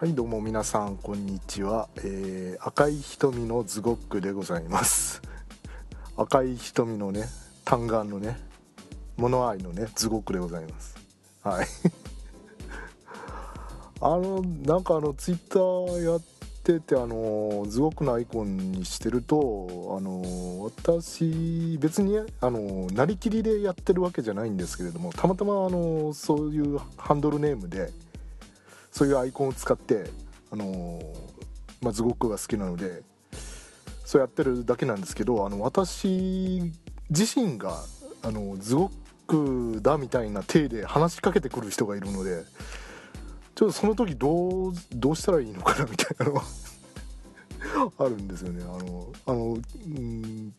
はいどうも皆さんこんにちは、えー、赤い瞳のズゴックでございます。赤い瞳のね単眼のね物愛のねズゴックでございます。はい。あのなんかあのツイッターやっててあのズゴックのアイコンにしてるとあの私別にあのなりきりでやってるわけじゃないんですけれどもたまたまあのそういうハンドルネームでそういうアイコンを使ってあのー、まあ、ズゴックが好きなのでそうやってるだけなんですけどあの私自身があのズゴックだみたいな体で話しかけてくる人がいるのでちょっとその時どうどうしたらいいのかなみたいなのは あるんですよね。あのあのうん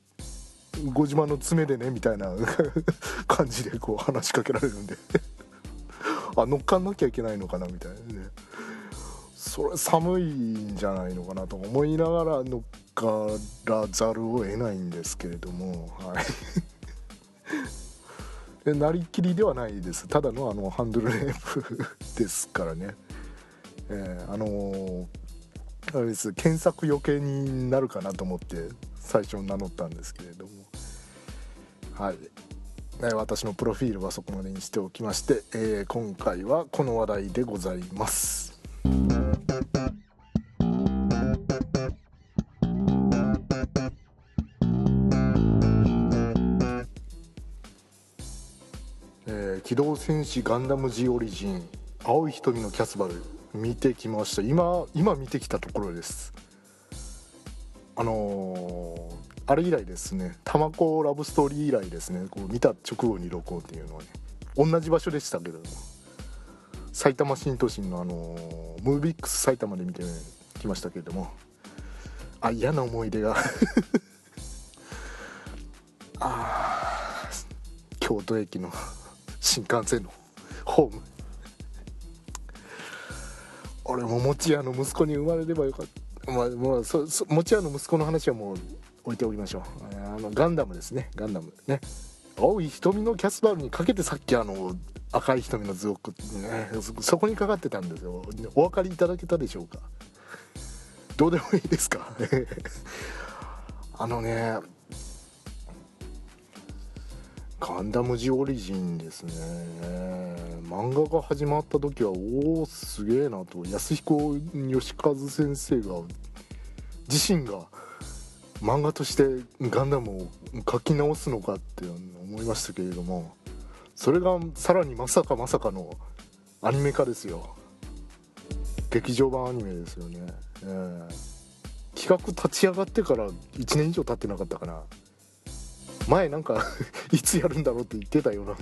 ご自慢の爪でねみたいな 感じでこう話しかけられるんで。あ乗っかんなきゃいけないのかなみたいなね。それ寒いんじゃないのかなと思いながら乗っからざるを得ないんですけれどもはい。でなりきりではないです。ただのあのハンドルネームですからね。えー、あのー、あれです。検索余計になるかなと思って最初名乗ったんですけれども。はい。私のプロフィールはそこまでにしておきまして、えー、今回はこの話題でございます。えー、機動戦士ガンダム G オリジン青い瞳のキャスバル見てきました今今見てきたところですあのーあれ以来ですね「たまこラブストーリー」以来ですねこう見た直後に録音っていうのはね同じ場所でしたけれども埼玉新都心のあのー、ムービックス埼玉で見てきましたけれどもあ嫌な思い出が。あ京都駅の 新幹線のホーム。俺も餅屋の息子に生まれればよかった。まあもうそそ餅屋の息子の話はもう置いておきましょう。あのガンダムですね。ガンダム。ね。青い瞳のキャスバルにかけてさっきあの赤い瞳の図をね。そこにかかってたんですよ。お分かりいただけたでしょうか？どうでもいいですか？あのねガンダムジオリジンですね。漫画が始まった時はおおすげえなと安彦義和先生が自身が漫画としてガンダムを書き直すのかって思いましたけれどもそれがさらにまさかまさかのアニメ化ですよ。劇場版アニメですよね、えー、企画立ち上がってから1年以上経ってなかったかな。前なんか いつやるんだろうって言ってたような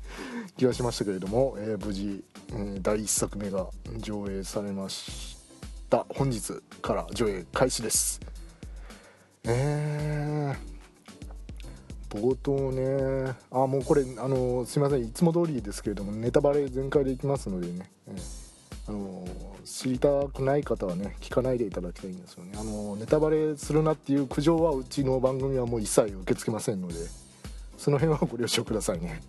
気がしましたけれども、えー、無事、えー、第1作目が上映されました。本日から上映開始です。えー、冒頭ねあもうこれあのすいません。いつも通りですけれどもネタバレ全開でいきますのでね、えー、あの知りたくない方はね聞かないでいただきたいんですよね。あのネタバレするなっていう苦情はうちの番組はもう一切受け付けませんのでその辺はご了承くださいね。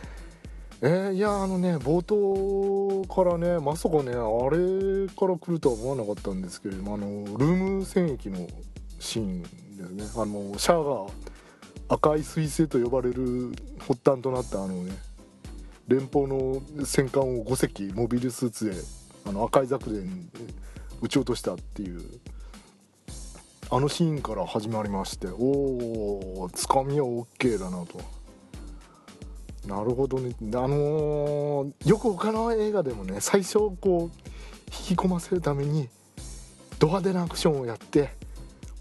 えー、いやあのね冒頭からねまさかねあれから来るとは思わなかったんですけれどもあのルーム戦役のシーンですね。あのシャアが赤い彗星と呼ばれる発端となったあのね連邦の戦艦を5隻モビルスーツであの赤いザクで撃ち落としたっていうあのシーンから始まりましておおつかみは OK だなと。なるほどね。あのー、よく他の映画でもね最初こう引き込ませるためにド派手なアクションをやって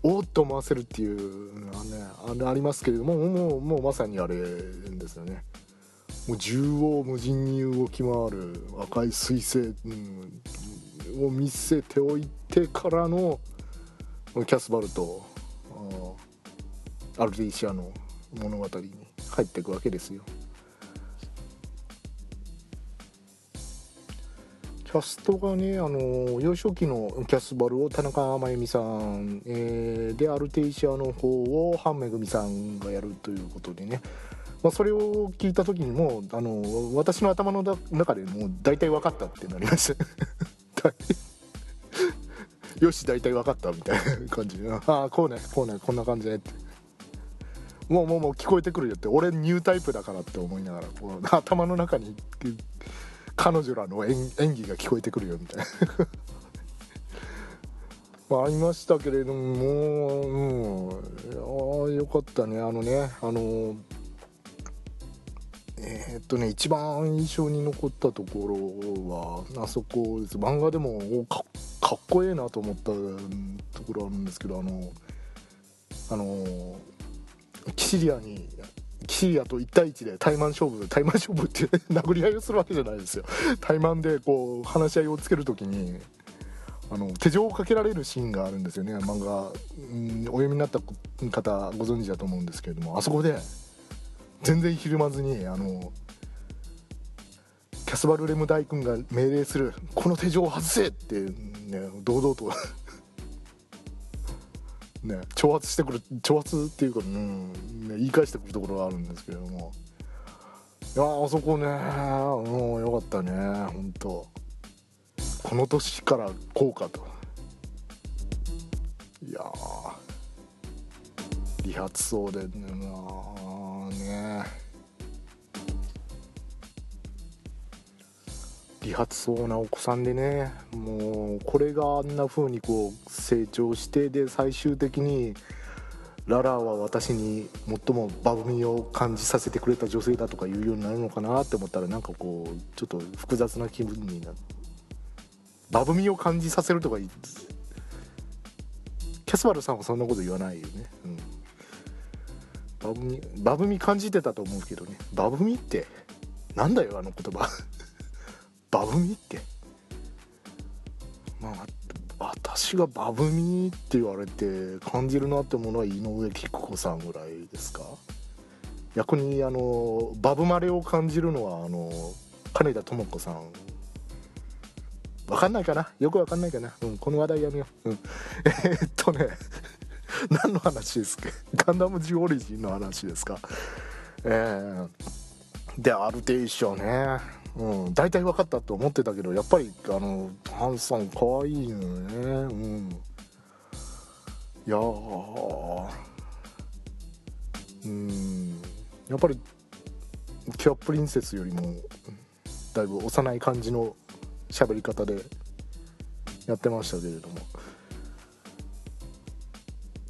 おっと思わせるっていうのはねあありますけれどももうもうまさにあれですよね。もう縦横無尽に動き回る赤い彗星、うん、を見せておいてからのキャスバルとアルティシアの物語に入っていくわけですよ。キャストがねあの幼少期のキャスバルを田中真由美さん、えー、でアルテイシアの方をハンメグミさんがやるということでね、まあ、それを聞いた時にもあの私の頭の中でもう大体分かったってなりました。よし大体分かったみたいな感じ。でああこうねこうねこんな感じねって。もうもうもう聞こえてくるよって。俺ニュータイプだからって思いながらこう頭の中に彼女らの演技が聞こえてくるよみたいな。まあありましたけれどももううん。いやよかったね。あのねあのえー、っとね一番印象に残ったところはあそこです。漫画でもかかっこええなと思ったところあるんですけどあのあのキシリアにキシリアと1対1で対マン勝負対マン勝負って殴り合いをするわけじゃないですよ。対マンでこう話し合いをつける時にあの手錠をかけられるシーンがあるんですよね。漫画、うん、お読みになった方ご存知だと思うんですけれどもあそこで全然ひるまずにあのキャスバル・レム大君が命令する「この手錠を外せ!」ってね堂々と ね挑発してくる挑発っていうか、うんね、言い返してくるところがあるんですけれども。いやあそこねうんよかったね本当。この年からこうかと。いや理髪そうでねなあ。理髪そうなお子さんでねもうこれがあんな風にこう成長してで最終的にララは私に最もバブみを感じさせてくれた女性だとかいうようになるのかなって思ったらなんかこうちょっと複雑な気分になってバブみを感じさせるとかキャスバルさんはそんなこと言わないよね、うん、バブみバブみ感じてたと思うけどね。バブみってなんだよあの言葉。バブみって。まあ私がバブみって言われて感じるなってものは井上貴子さんぐらいですか？逆にあのバブマレを感じるのはあの金田智子さん。わかんないかな？よくわかんないかな、うん、この話題やめよう、うん、えー、っとね 何の話ですか？ガンダムジオリジンの話ですか？えー、でアルテイショね。うん大体分かったと思ってたけどやっぱりあのハンさんかわいいよね。うん。いやうん。やっぱりキュアプリンセスよりもだいぶ幼い感じの喋り方でやってましたけれども。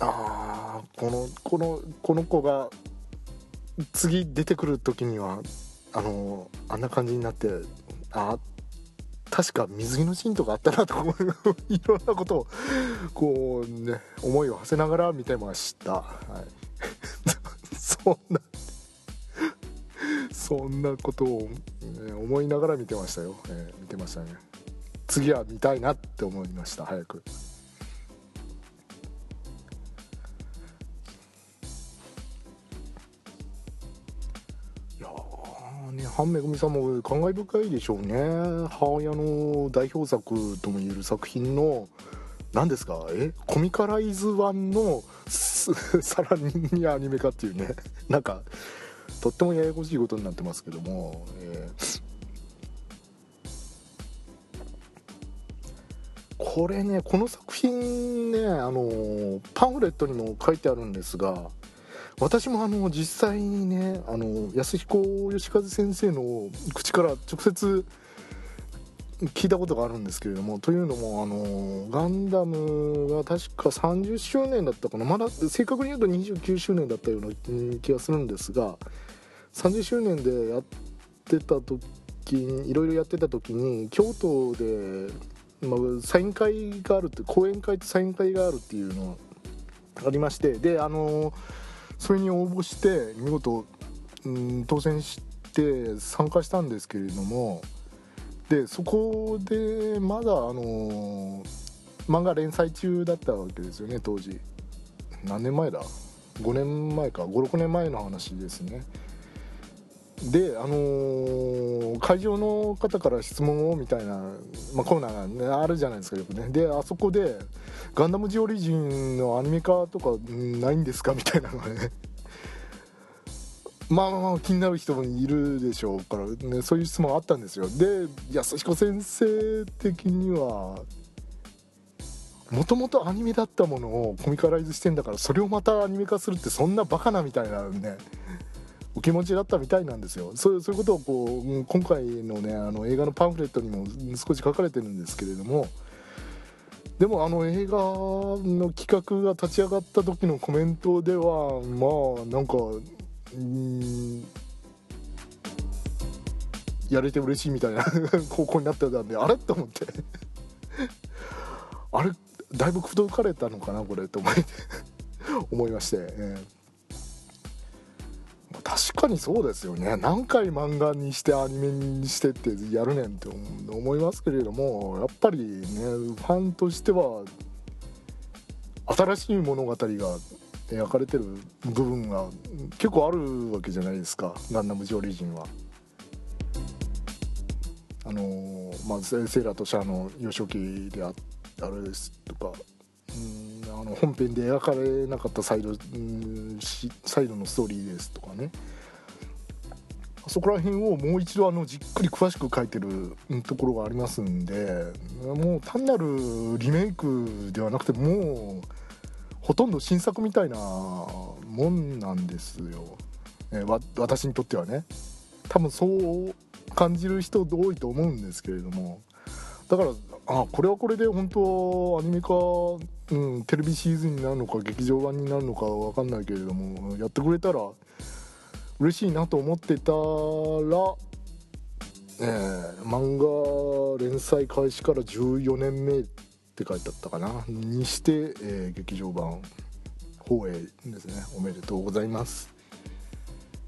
ああこのこのこの子が次出てくる時にはあのあんな感じになってあ確か水着のシーンとかあったなとかいろんなことをこうね思いを馳せながら見てました、はい、そんなそんなことを、ね、思いながら見てましたよ、えー、見てましたね。次は見たいなって思いました早く。ねハンメグミさんも感慨深いでしょうね。母親の代表作ともいえる作品の何ですか？え？コミカライズ版の さらにアニメ化っていうね。なんかとってもややこしいことになってますけども、えー、これねこの作品ねあのパンフレットにも書いてあるんですが私もあの実際にねあの安彦義和先生の口から直接聞いたことがあるんですけれどもというのもあのガンダムが確か30周年だったかな。まだ正確に言うと29周年だったような気がするんですが30周年でやってた時にいろいろやってた時に京都で、まあ、サイン会があるって講演会とサイン会があるっていうのがありましてであのそれに応募して見事、うん、当選して参加したんですけれどもでそこでまだあの漫画連載中だったわけですよね当時。何年前だ？5年前か。56年前の話ですね。であのー、会場の方から質問をみたいな、まあ、コーナーが、ね、あるじゃないですかよくね。であそこで「ガンダムジオリジンのアニメ化とかないんですか?」みたいなのがね。まあまあまあ気になる人もいるでしょうから、ね、そういう質問あったんですよ。で安彦先生的にはもともとアニメだったものをコミカライズしてんだからそれをまたアニメ化するってそんなバカなみたいなね。お気持ちだったみたいなんですよ。そうそういうことをこう今回のねあの映画のパンフレットにも少し書かれてるんですけれども。でもあの映画の企画が立ち上がった時のコメントではまあなんかうんやれて嬉しいみたいな 方向になってたんであれ？って思って。あれだいぶ口説かれたのかなこれ？と思い 思いまして、えー、確かにそうですよね。何回漫画にしてアニメにしてってやるねんって思いますけれどもやっぱりねファンとしては新しい物語が描かれてる部分が結構あるわけじゃないですか。ガンダムジオリジンは。あの、まあ、セーラーとシャアの幼少期でああれですとか。あの本編で描かれなかったサイドサイドのストーリーですとかね。そこら辺をもう一度あのじっくり詳しく書いてるところがありますんでもう単なるリメイクではなくてもうほとんど新作みたいなもんなんですよ、えわ私にとってはね。多分そう感じる人多いと思うんですけれども。だからあこれはこれで本当アニメ化、うん、テレビシーズンになるのか劇場版になるのか分かんないけれどもやってくれたら嬉しいなと思ってたら、えー、漫画連載開始から14年目って書いてあったかな。にして、えー、劇場版放映ですね。おめでとうございます。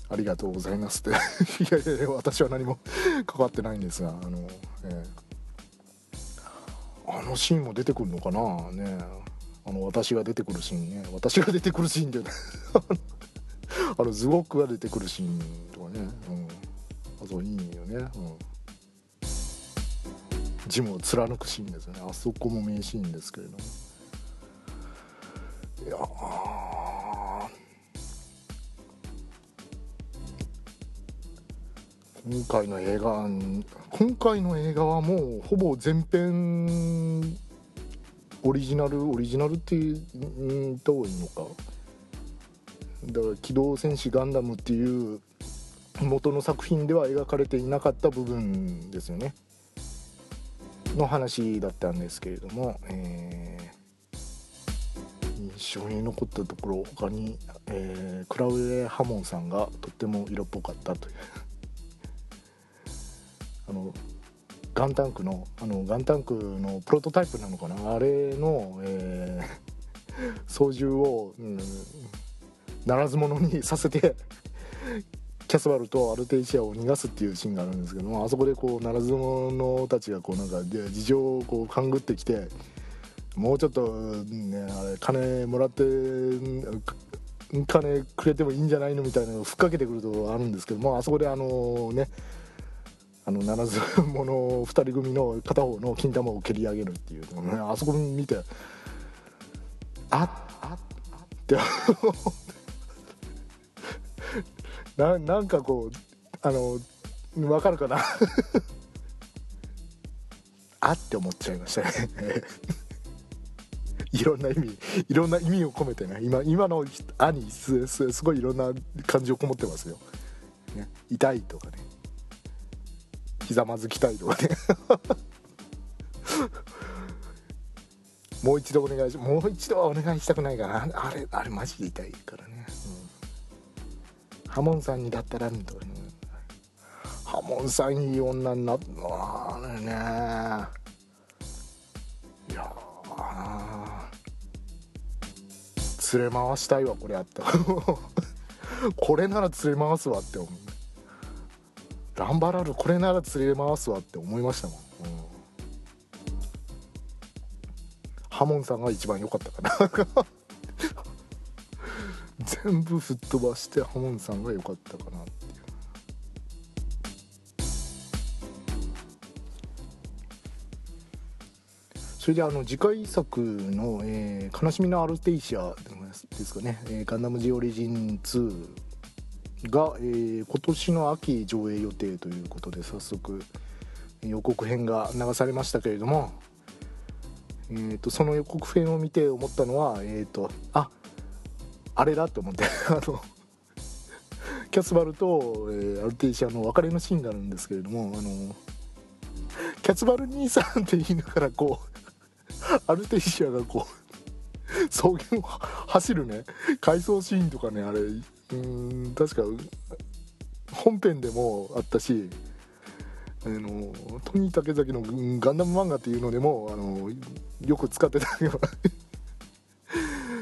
ありがとうございますって。いやいやいや私は何も 関わってないんですがあの、えー、あのシーンも出てくるのかな。ねあの私が出てくるシーンね。私が出てくるシーンで あのズゴックが出てくるシーンとかね、うん、あそういいよね、うん、ジムを貫くシーンですよね。あそこも名シーンですけれども。いや今回の映画今回の映画はもうほぼ全編オリジナルオリジナルって言った方がいいのか。だから「機動戦士ガンダム」っていう元の作品では描かれていなかった部分ですよね。の話だったんですけれども、えー、印象に残ったところ他に、えー、クラウデ・ハモンさんがとっても色っぽかったという。あのガンタンクのあのガンタンクのプロトタイプなのかな？あれの、えー、操縦を、うん、ならず者にさせてキャスバルとアルテイシアを逃がすっていうシーンがあるんですけどもあそこでこうならず者たちがこうなんか事情をこう勘ぐってきてもうちょっと、ね、あれ金もらって金くれてもいいんじゃないの？みたいなのをふっかけてくるところがあるんですけどもあそこであのねあのならず者2人組の片方の金玉を蹴り上げるっていう、ね、あそこ見てあっあっあってななんかこうあの分かるかな？あって思っちゃいましたね。いろんな意味いろんな意味を込めてね。今今の「あ」にすすごいいろんな感情こもってますよ、ね、痛いとかね。ひざまずきたいとかねもう一度お願いしもう一度はお願いしたくないかな。あれあれマジで痛いからね、うん、ハモンさんにだったらんとかね。ハモンさんいい女になったね。いや連れ回したいわこれあった これなら連れ回すわって思う。ランバラルこれなら連れ回すわって思いましたもん、うん、ハモンさんが一番良かったかな。全部吹っ飛ばしてハモンさんが良かったかなっていう。それであの次回作の、えー「悲しみのアルテイシア」ですかね「えー、ガンダムジオリジン2」が、えー、今年の秋上映予定ということで早速予告編が流されましたけれども、えーと、その予告編を見て思ったのはえっ、ー、とああれだと思って あのキャスバルと、えー、アルテイシアの別れのシーンがあるんですけれどもあのキャツバル兄さんって言いながらこう アルテイシアがこう草原を走るね回想シーンとかねあれうん確か本編でもあったしあのトニー竹崎のガンダム漫画っていうのでもあのよく使ってたような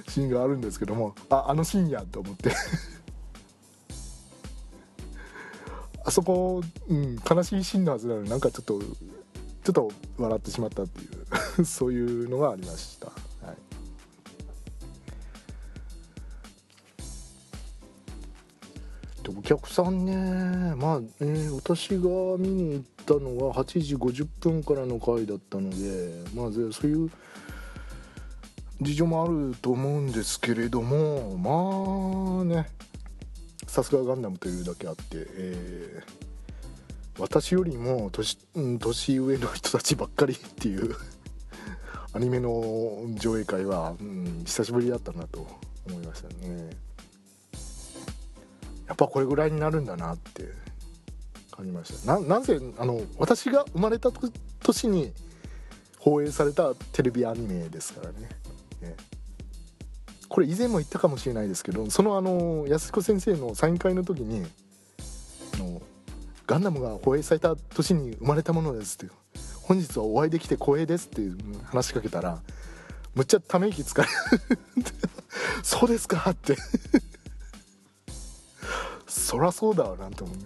シーンがあるんですけどもああのシーンやと思って。あそこ、うん、悲しいシーンのはずなのになんかちょっとちょっと笑ってしまったっていうそういうのがありました、客さんね。まあね私が見に行ったのは8時50分からの回だったのでまあそういう事情もあると思うんですけれどもまあね。さすがガンダムというだけあって、えー、私よりも年,、年上の人たちばっかりっていうアニメの上映会は、うん、久しぶりだったなと思いましたね。やっぱこれぐらいになるんだなって感じました。ななぜあの私が生まれた年に放映されたテレビアニメですからね。ね。これ以前も言ったかもしれないですけどそのあの安彦先生のサイン会の時にあの「ガンダムが放映された年に生まれたものです」って「本日はお会いできて光栄です」って話しかけたらむっちゃため息つかれ そうですかって。そらそうだわなんて思うね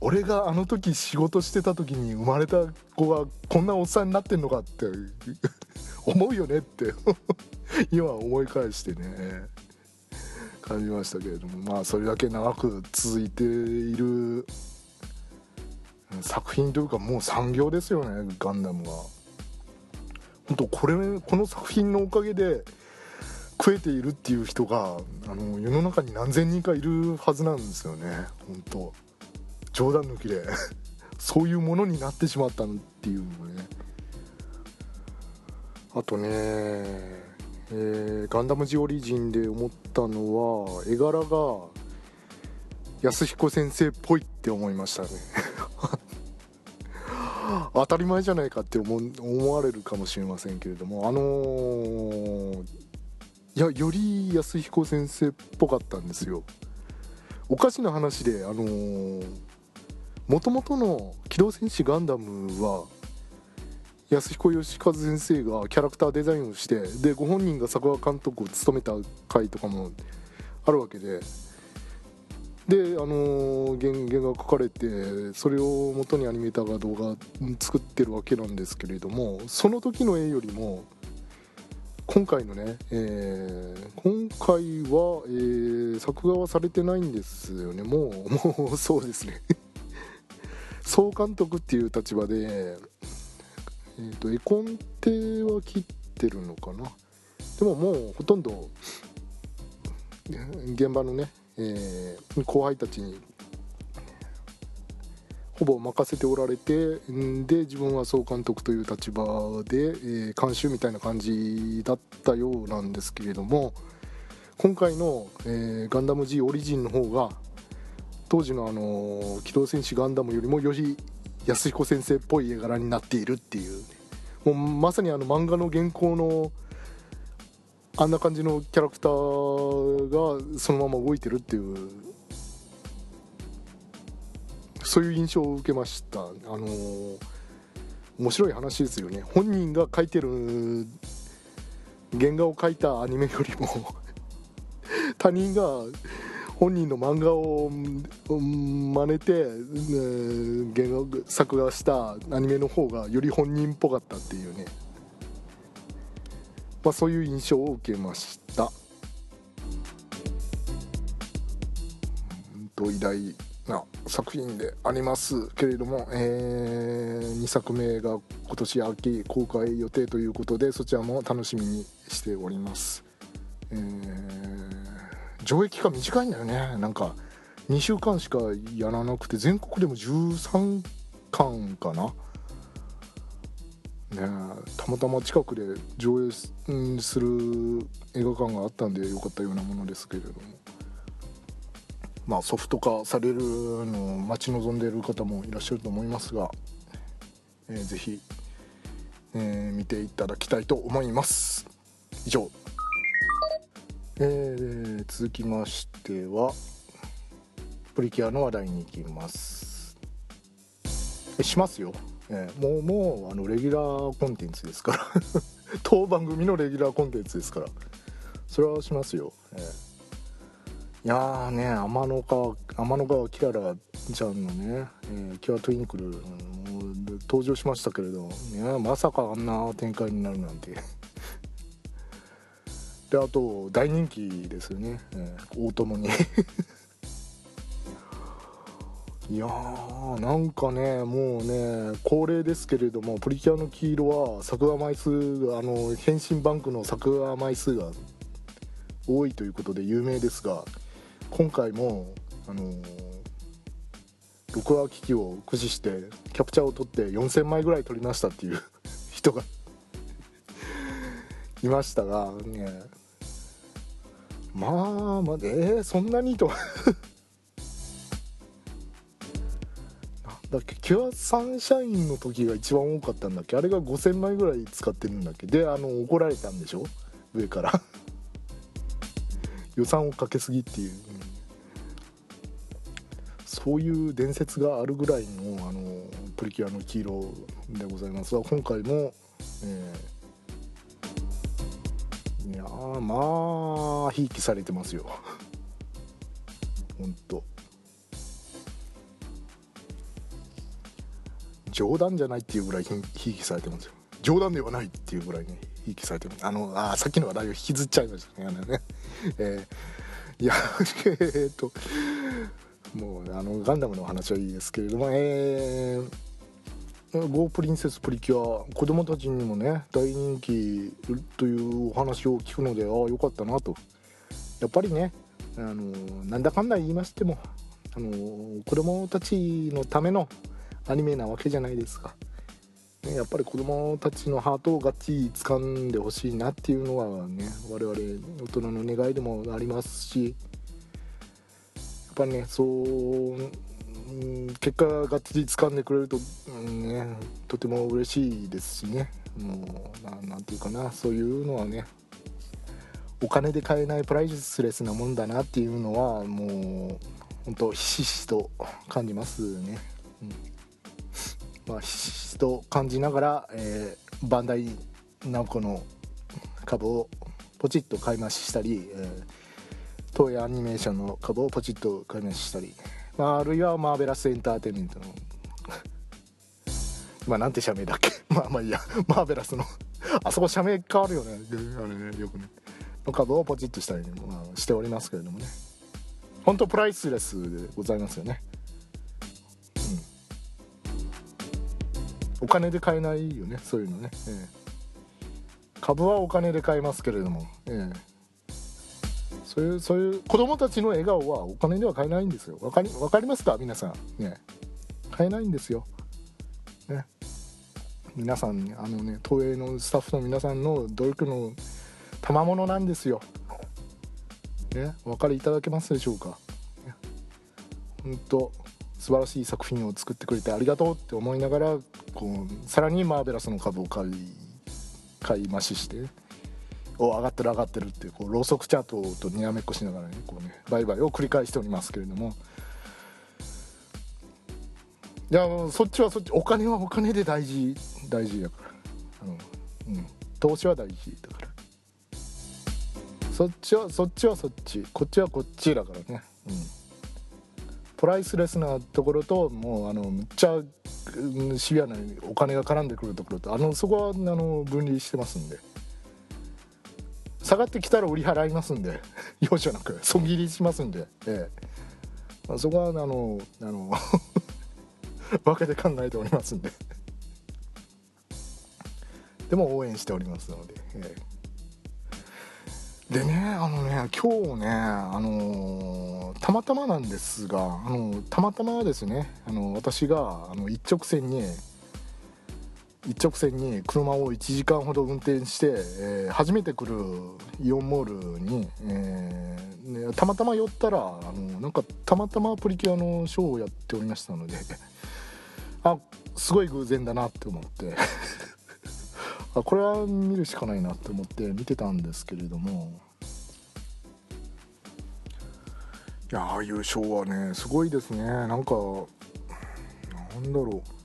俺があの時仕事してた時に生まれた子がこんなおっさんになってんのかって 思うよねって 今思い返してね感じましたけれどもまあそれだけ長く続いている作品というかもう産業ですよねガンダムは。本当これこの作品のおかげで食えているっていう人があの世の中に何千人かいるはずなんですよね。本当。冗談抜きで。そういうものになってしまったっていうのね。あとね、えー、ガンダムジオリジンで思ったのは絵柄が安彦先生っぽいって思いましたね。当たり前じゃないかって思思われるかもしれませんけれどもあのー、いやより安彦先生っぽかったんですよ。おかしな話であのー、もともとの「機動戦士ガンダム」は安彦義和先生がキャラクターデザインをしてでご本人が作画監督を務めた回とかもあるわけで。であの原原が書かれてそれを元にアニメーターが動画作ってるわけなんですけれどもその時の絵よりも今回のね、えー、今回は、えー、作画はされてないんですよね。もうもうそうですね。総監督っていう立場でえーと、絵コンテは切ってるのかな。でももうほとんど現場のね、えー、後輩たちにほぼ任せておられてで自分は総監督という立場で、えー、監修みたいな感じだったようなんですけれども今回の、えー、ガンダム G オリジンの方が当時の、あの、機動戦士ガンダムよりもより安彦先生っぽい絵柄になっているっていうもうまさにあの漫画の原稿のあんな感じのキャラクターがそのまま動いてるっていうそういう印象を受けました。あの面白い話ですよね。本人が描いてる原画を描いたアニメよりも 他人が本人の漫画を真似て、原画作画したアニメの方がより本人っぽかったっていうね、まあ、そういう印象を受けました。と偉大。な作品でありますけれども、えー、2作目が今年秋公開予定ということでそちらも楽しみにしております、えー上映期間短いんだよね。なんか2週間しかやらなくて全国でも13巻かな。ねたまたま近くで上映する映画館があったんでよかったようなものですけれども。まあソフト化されるのを待ち望んでいる方もいらっしゃると思いますが、えー、ぜひ、えー、見ていただきたいと思います。以上、えー、続きましてはプリキュアの話題に行きます。しますよ。えー、もうもうあのレギュラーコンテンツですから。当番組のレギュラーコンテンツですから。それはしますよ、えー、いやーね天の川天の川キララちゃんのね、えー、キュアトゥインクル、登場しましたけれど、ね、まさかあんな展開になるなんて。であと大人気ですよね、えー、大友に。いやーなんかねもうね恒例ですけれどもプリキュアの黄色は作画枚数あの変身バンクの作画枚数が多いということで有名ですが今回もあの録画機器を駆使してキャプチャーを取って4000枚ぐらい撮りましたっていう 人が いましたがね。まあまあえー、そんなにと。だっけキュアサンシャインの時が一番多かったんだっけ？あれが5000枚ぐらい使ってるんだっけ？であの怒られたんでしょ？上から。予算をかけすぎっていう、うん、そういう伝説があるぐらいのあのプリキュアの黄色でございます。が今回も、えー、いやまあひいきされてますよ。ほんと。冗談じゃないっていうぐらいひいきされてますよ。冗談ではないっていうぐらいね。ひいきされてますあのあさっきの話題を引きずっちゃいましたねあのね。えー、いや え、っともうあのガンダムの話はいいですけれどもえー、ゴープリンセスプリキュア子供たちにもね大人気というお話を聞くのでああよかったなと。やっぱりねあのなんだかんだ言いましてもあの子供たちのためのアニメなわけじゃないですか、ね、やっぱり子供たちのハートをがっちり掴んでほしいなっていうのはね我々大人の願いでもありますしやっぱりねそう、結果がっちり掴んでくれると、うんね、とても嬉しいですしねもう何て言うかなそういうのはねお金で買えないプライスレスなもんだなっていうのはもう本当ひしひしと感じますね。うんまあ、ひしと感じながら、えー、バンダイナムコの株をポチッと買い増ししたり、えー、東映アニメーションの株をポチッと買い増ししたり、まあ、あるいはマーベラスエンターテインメントの まあなんて社名だっけ？まあまあいいや。マーベラスの あそこ社名変わるよね。あれねよくね。の株をポチッとしたり、まあ、しておりますけれどもね。本当プライスレスでございますよね。お金で買えないよねそういうのね、えー、株はお金で買えますけれども、えー、そういうそういう子供たちの笑顔はお金では買えないんですよ。わかり分かりますか？皆さん。ね。買えないんですよ。ね。皆さんあのね東映のスタッフの皆さんの努力の賜物なんですよ。ね。お分かりいただけますでしょうか？本当素晴らしい作品を作ってくれてありがとうって思いながらこうさらにマーベラスの株を買い買い増ししてお上がってる上がってるっていうこうローソクチャートとにらめっこしながらねこうね売買を繰り返しておりますけれども。いやそっちはそっちお金はお金で大事大事だから。あの、うん、投資は大事だから。そっちはそっちはそっち。こっちはこっちだからね。うん。プライスレスなところともうあのむっちゃシビアなお金が絡んでくるところとあのそこはあの分離してますんで。下がってきたら売り払いますんで。容赦なく。損切りしますんで、ええ、そこはあのあの 分けて考えておりますんで。でも応援しておりますので、ええ。でねあのね今日ねあのー、たまたまなんですがあのたまたまですねあの私があの一直線に一直線に車を1時間ほど運転して、え初めて来るイオンモールに、えねたまたま寄ったらあのなんかたまたまプリキュアのショーをやっておりましたので あすごい偶然だなって思って。あこれは見るしかないなって思って見てたんですけれども。いやああいうショーはねすごいですね。なんかなんだろう。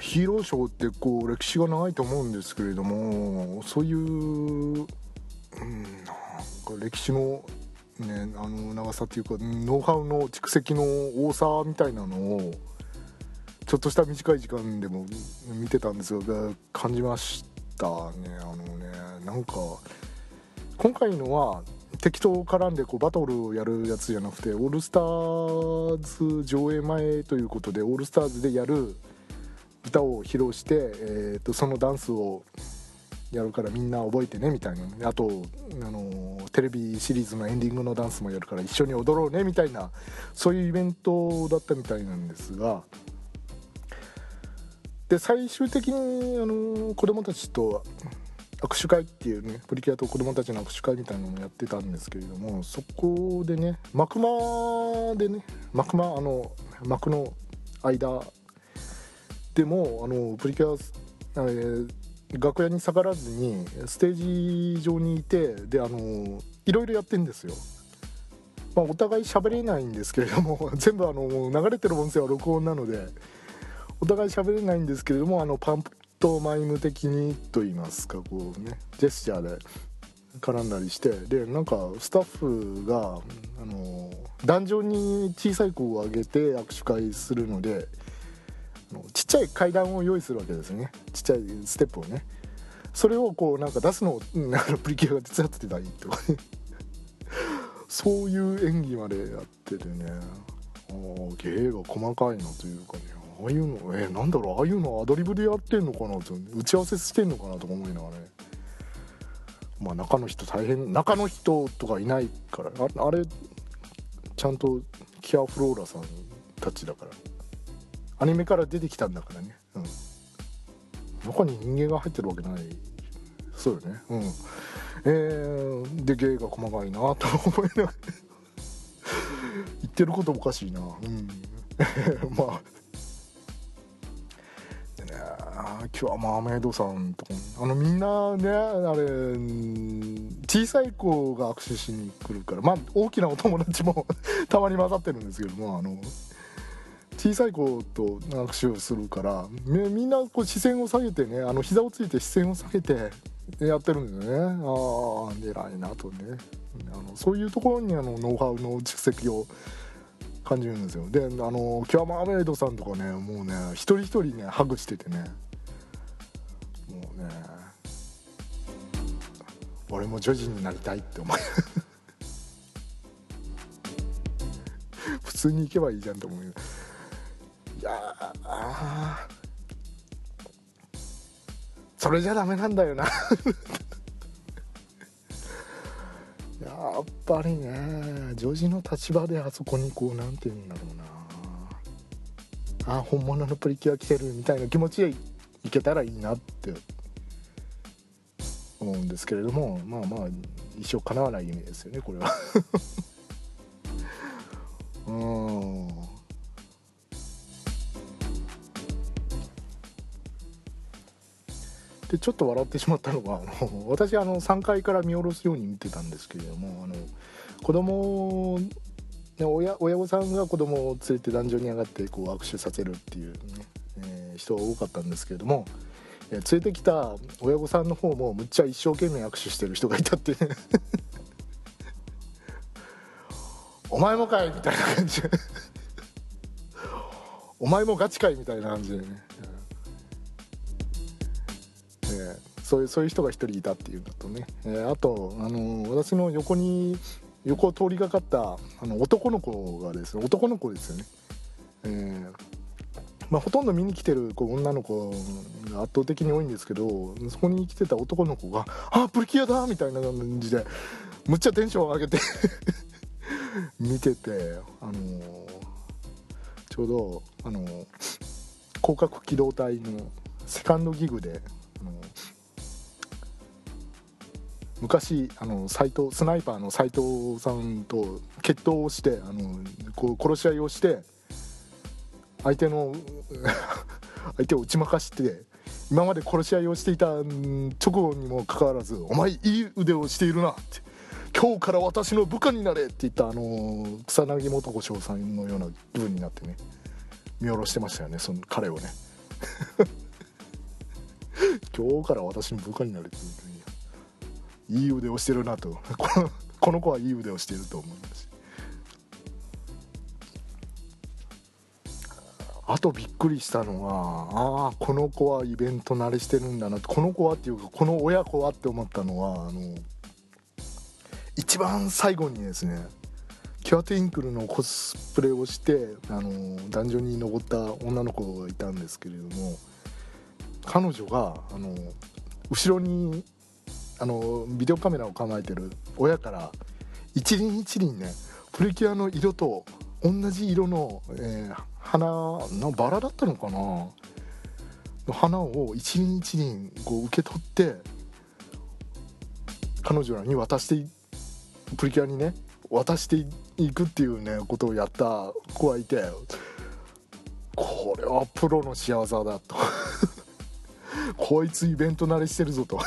ヒーローショーってこう歴史が長いと思うんですけれどもそういう、うん、なんか歴史の、ね、あの長さっていうかノウハウの蓄積の多さみたいなのをちょっとした短い時間でも見てたんですが感じましたね。あのねなんか今回のは敵と絡んでこうバトルをやるやつじゃなくてオールスターズ上映前ということでオールスターズでやる歌を披露して、えー、とそのダンスをやるからみんな覚えてねみたいな。あと、あのテレビシリーズのエンディングのダンスもやるから一緒に踊ろうねみたいなそういうイベントだったみたいなんですがで最終的に、あの子供たちと握手会っていうねプリキュアと子供たちの握手会みたいなのもやってたんですけれどもそこでね幕間でね幕間あの幕の間でもあのプリキュア、えー楽屋に下がらずにステージ上にいてであのいろいろやってんですよ。まあ、お互い喋れないんですけれども全部あの流れてる音声は録音なのでお互い喋れないんですけれどもあのパントマイム的にと言いますかこうねジェスチャーで絡んだりしてでなんかスタッフがあの壇上に小さい子を上げて握手会するのでちっちゃい階段を用意するわけですね。ちっちゃいステップをね。それをこうなんか出すのをうんあのプリキュアが手伝ってたりとかね。そういう演技までやっててね。あ芸が細かいなというかね。ああいうのえーなんだろうああいうのアドリブでやってんのかなと打ち合わせしてんのかなとか思いながらね。まあ中の人大変中の人とかいないからああれちゃんとキアフローラさんたちだから。アニメから出てきたんだからね。うん。中に人間が入ってるわけない。そうよね。うん。えー、で芸が細かいなと思いながら。言ってることおかしいな。うん。まあ今日はマーメイドさんとかあのみんなねあれ小さい子が握手しに来るから。まあ大きなお友達もたまに混ざってるんですけどもあの小さい子と握手をするから。みみんなこう視線を下げてねあの膝をついて視線を下げてやってるんですよね。ああ偉いなとね。あのそういうところにあのノウハウの蓄積を感じるんですよ。であのキュアマーメイドさんとかねもうね一人一人ねハグしててね。俺も女児になりたいって思う。普通に行けばいいじゃんと思うよ。いやあそれじゃダメなんだよな。やっぱりね女児の立場であそこにこうなんて言うんだろうな。あ本物のプリキュア来てるみたいな気持ちでいけたらいいなって思うんですけれどもまあまあ一生叶わない夢ですよねこれは。うん。でちょっと笑ってしまったのが あの私あの3階から見下ろすように見てたんですけれどもあの子供ね親親御さんが子供を連れて壇上に上がってこう握手させるっていう、ねえー人が多かったんですけれども、連れてきた親御さんの方もむっちゃ一生懸命握手してる人がいたって。お前もかいみたいな感じ。お前もガチかいみたいな感じ。でね、え。ーそういうそういう人が一人いたっていうのとね、えーあと、あの私の横に横を通りがかったあの男の子がですね男の子ですよね、えーまあ、ほとんど見に来てるこう女の子が圧倒的に多いんですけどそこに来てた男の子が「あプリキュアだ!」みたいな感じでむっちゃテンション上げて 見てて、あのーちょうど、あのー広角機動隊のセカンドギグであの昔あの斎藤スナイパーの斎藤さんと決闘をしてあのこう殺し合いをして相手の 相手を打ち負かして今まで殺し合いをしていた直後にもかかわらず「お前いい腕をしているな」って「今日から私の部下になれ」って言ったあの草薙素子翔さんのような気分になってね見下ろしてましたよねその彼をね。今日から私の部下になれって言ういい腕をしてるなと。このこの子はいい腕をしていると思います。あとびっくりしたのはああこの子はイベント慣れしてるんだなこの子はっていうかこの親子はって思ったのはあの一番最後にですねキュアトゥインクルのコスプレをしてあのダンジョンに登った女の子がいたんですけれども彼女があの後ろにあのビデオカメラを構えてる親から一輪一輪ねプリキュアの色と同じ色の、えー、花のバラだったのかな？の花を一輪一輪こう受け取って彼女らに渡してプリキュアにね渡していくっていうねことをやった子がいてこれはプロの仕業だと。こいつイベント慣れしてるぞと。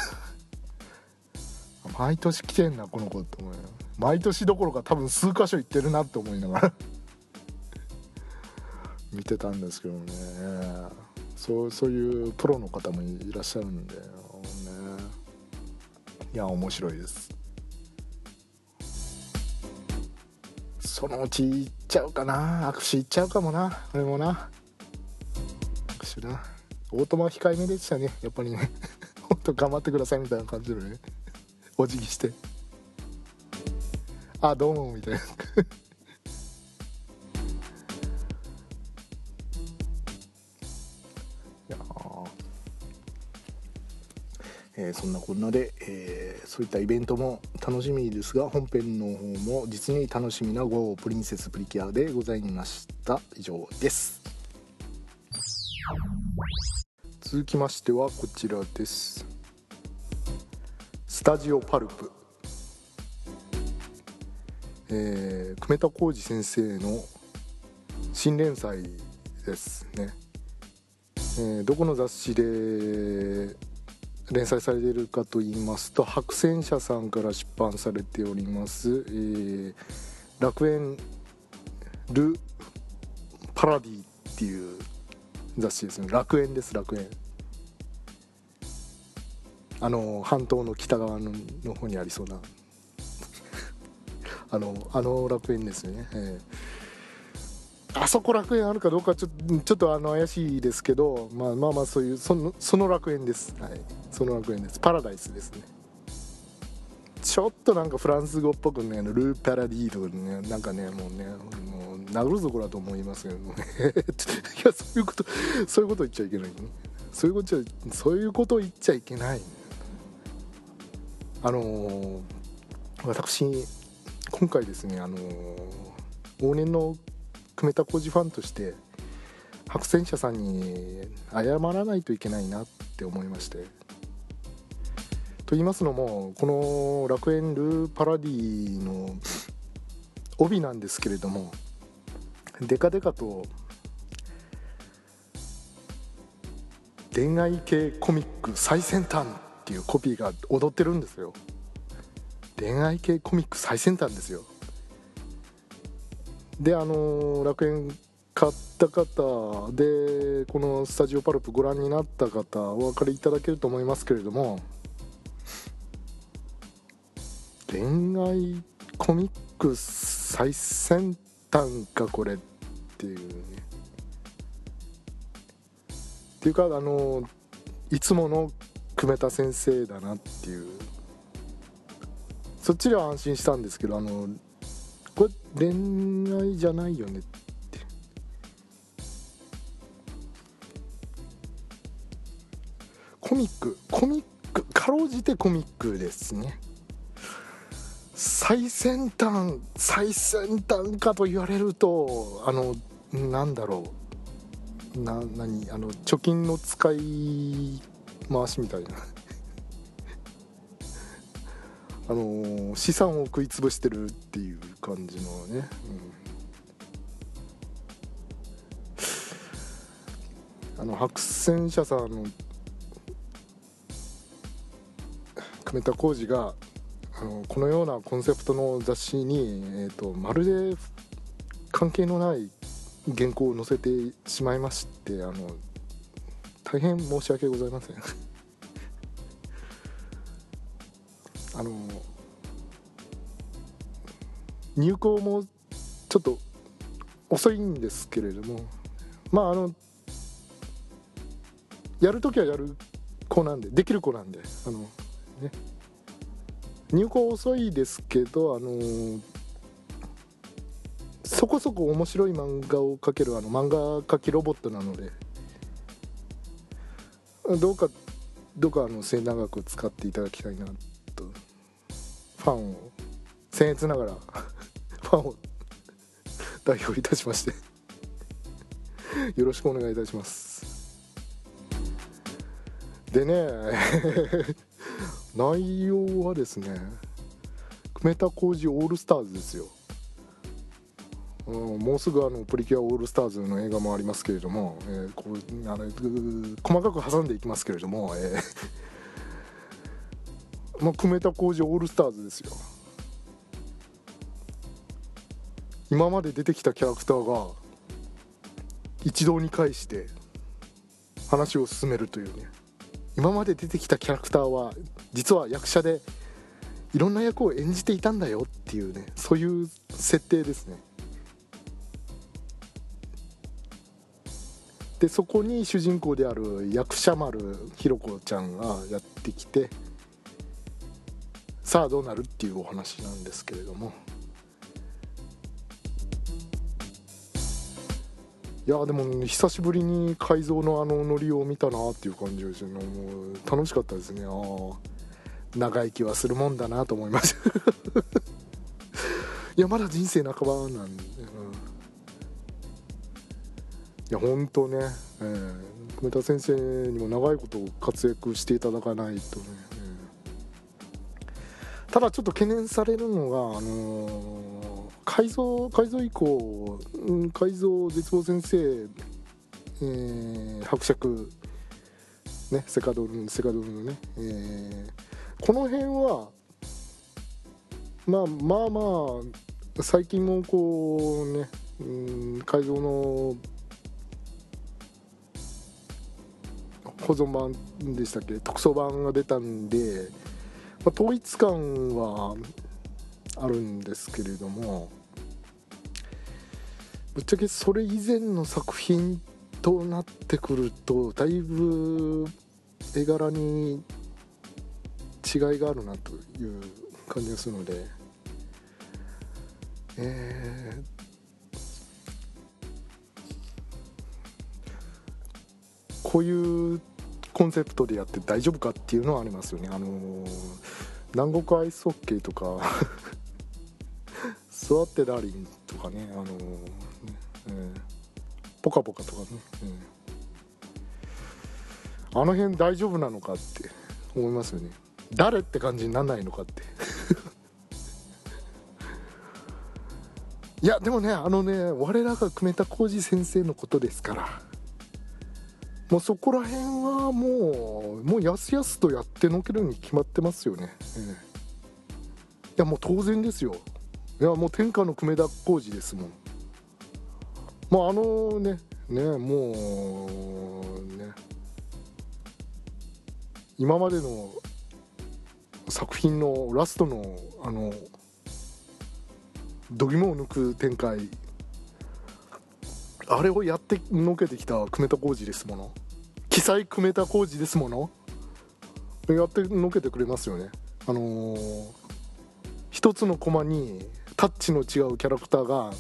毎年来てんなこの子って思う毎年どころか多分数箇所行ってるなって思いながら。見てたんですけどね。そうそういうプロの方もいらっしゃるんでね。いや面白いです。そのうち行っちゃうかな。握手行っちゃうかもな。俺もな。握手な。オートマ控えめでしたね。やっぱりね。ほんと頑張ってくださいみたいな感じでね。お辞儀して。あどうもみたいな。そんなこんなで、えー、そういったイベントも楽しみですが本編の方も実に楽しみな GO プリンセスプリキュアでございました。以上です。続きましてはこちらです。スタジオパルプ。えー、久米田浩二先生の新連載ですね、えー、どこの雑誌で連載されているかと言いますと白戦社さんから出版されております、えー、楽園ル・パラディっていう雑誌ですね。楽園です楽園。あの半島の北側のの方にありそうな。あのあの楽園ですね、えー。あそこ楽園あるかどうかちょちょっとあの怪しいですけど、まあ、まあまあそういうそのその楽園です、はい、その楽園です。パラダイスですね。ちょっとなんかフランス語っぽくねルーパラディーとかねなんかねもうねもう殴るぞこれだと思いますけどね。いやそういうことそういうこと言っちゃいけないね。そういうことそういうこと言っちゃいけない。あのー、私今回ですねあのー、往年の久米田浩二ファンとして白戦車さんに謝らないといけないなって思いまして。と言いますのもこの楽園ルーパラディの帯なんですけれどもデカデカと恋愛系コミック最先端っていうコピーが踊ってるんですよ。恋愛系コミック最先端ですよ。であの楽園買った方でこのスタジオパルプご覧になった方お分かりいただけると思いますけれども恋愛コミック最先端かこれっていうね。っていうかあのいつもの久米田先生だなっていう。そっちでは安心したんですけどあのこれ恋愛じゃないよねって。コミックコミックかろうじてコミックですね。最先端最先端かと言われるとあのなんだろう。な何？あの貯金の使い回しみたいな。あの資産を食い潰してるっていう感じのね、うん、あの白線社さんの久米田浩二があのこのようなコンセプトの雑誌に、えーと、まるで関係のない原稿を載せてしまいましてあの大変申し訳ございません。あの入稿もちょっと遅いんですけれどもまああのやるときはやる子なんでできる子なんであのね。入稿遅いですけどあの、そこそこ面白い漫画を描けるあの漫画描きロボットなのでどうかどうかあの末永く使っていただきたいな。ファンを僭越ながら ファンを代表いたしましてよろしくお願いいたします。でね内容はですね久米田浩二オールスターズですよ、うん、もうすぐあのプリキュアオールスターズの映画もありますけれども、えー、こうあの細かく挟んでいきますけれども、えー、まあ、久米田浩二オールスターズですよ。今まで出てきたキャラクターが一堂に会して話を進めるというね。今まで出てきたキャラクターは実は役者でいろんな役を演じていたんだよっていうねそういう設定ですね。でそこに主人公である役者丸ひろ子ちゃんがやってきてさあどうなるっていうお話なんですけれども。いやでも久しぶりに改造のあのノリを見たなっていう感じですね。もう楽しかったですね。ああ長生きはするもんだなと思いました いやまだ人生半ばなんで、うん、いや本当ね、えー、久米田先生にも長いこと活躍していただかないとね、ただちょっと懸念されるのがあのー、改造改造以降、うん、改造絶望先生、えー、伯爵ねセカドルセカドルのね、えーこの辺はまあまあまあ最近もこうね、うん、改造の保存版でしたっけ？特装版が出たんで、まあ、統一感はあるんですけれどもぶっちゃけそれ以前の作品となってくるとだいぶ絵柄に違いがあるなという感じがするのでえー、こういうコンセプトでやって大丈夫かっていうのはありますよね。あのー、南国アイスホッケーとか 座ってダーリンとかねあのー、えー、ポカポカとかね、うん、あの辺大丈夫なのかって思いますよね。誰って感じにならないのかって。いやでもねあのね我らが久米田浩二先生のことですから。もうそこら辺はもうもうやすやすとやってのけるに決まってますよね、ええ、いやもう当然ですよ。いやもう天下の久米田浩二ですもん。もうあのねねもうね今までの作品のラストのあの度肝を抜く展開あれをやってのけてきた久米田浩二ですもの。記載久米田浩二ですもの。やってのけてくれますよね。あのー、一つのコマにタッチの違うキャラクターが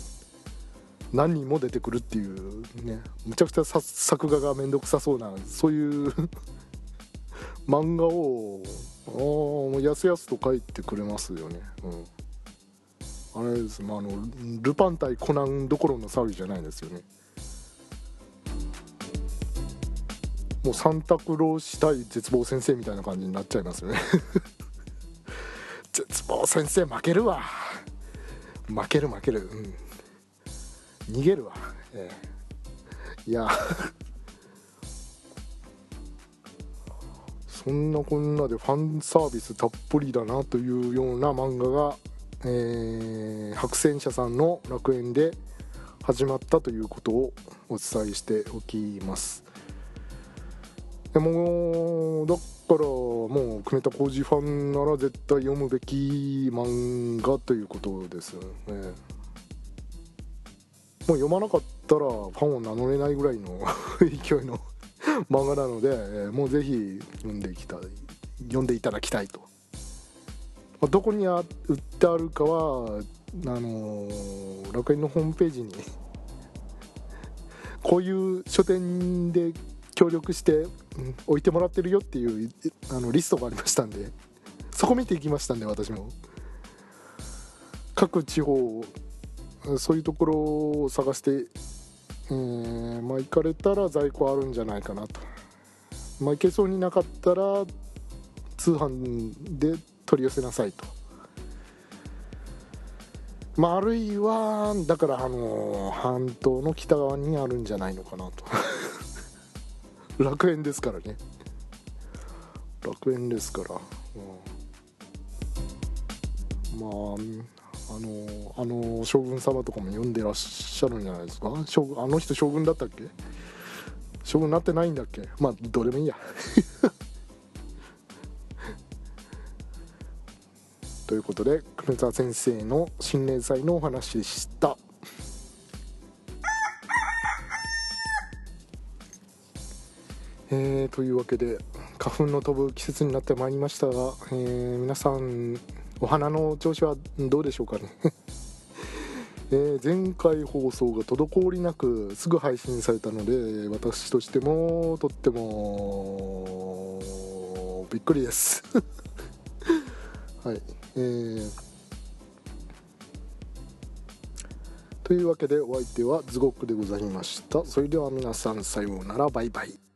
何人も出てくるっていうね。むちゃくちゃ作画が面倒くさそうなそういう 漫画をああもうやすやすと書いてくれますよね。うん。あれです。まああのルパン対コナンどころの騒ぎじゃないですよね。もうサンタクロース対絶望先生みたいな感じになっちゃいますよね。絶望先生負けるわ。負ける負ける。うん。逃げるわ、ええ、いや。そんなこんなでファンサービスたっぷりだなというような漫画が、えー、白戦車さんの楽園で始まったということをお伝えしておきます。でもだからもう久米田浩二ファンなら絶対読むべき漫画ということですよね。もう読まなかったらファンを名乗れないぐらいの 勢いの 漫画なのでもうぜひ読んでいきたい読んでいただきたいと、まあ、どこにあ売ってあるかはあのー、楽園のホームページに こういう書店で協力して、置いてもらってるよっていうあのリストがありましたんでそこ見ていきましたんで私も。各地方そういうところを探して、えー、まあ、行かれたら在庫あるんじゃないかなと、まあ、行けそうになかったら通販で取り寄せなさいと、まあ、あるいはだからあの半島の北側にあるんじゃないのかなと。楽園ですからね。楽園ですから、うん、まああのあの将軍様とかも読んでらっしゃるんじゃないですか？将軍あの人将軍だったっけ？将軍なってないんだっけ？まあどれもいいや。ということで久米沢先生の新連載のお話でした。えー、というわけで花粉の飛ぶ季節になってまいりましたが、えー、皆さんお花の調子はどうでしょうかね？えー、前回放送が滞りなくすぐ配信されたので私としてもとってもびっくりです。はいえー、というわけでお相手はズゴックでございました。それでは皆さんさようなら。バイバイ。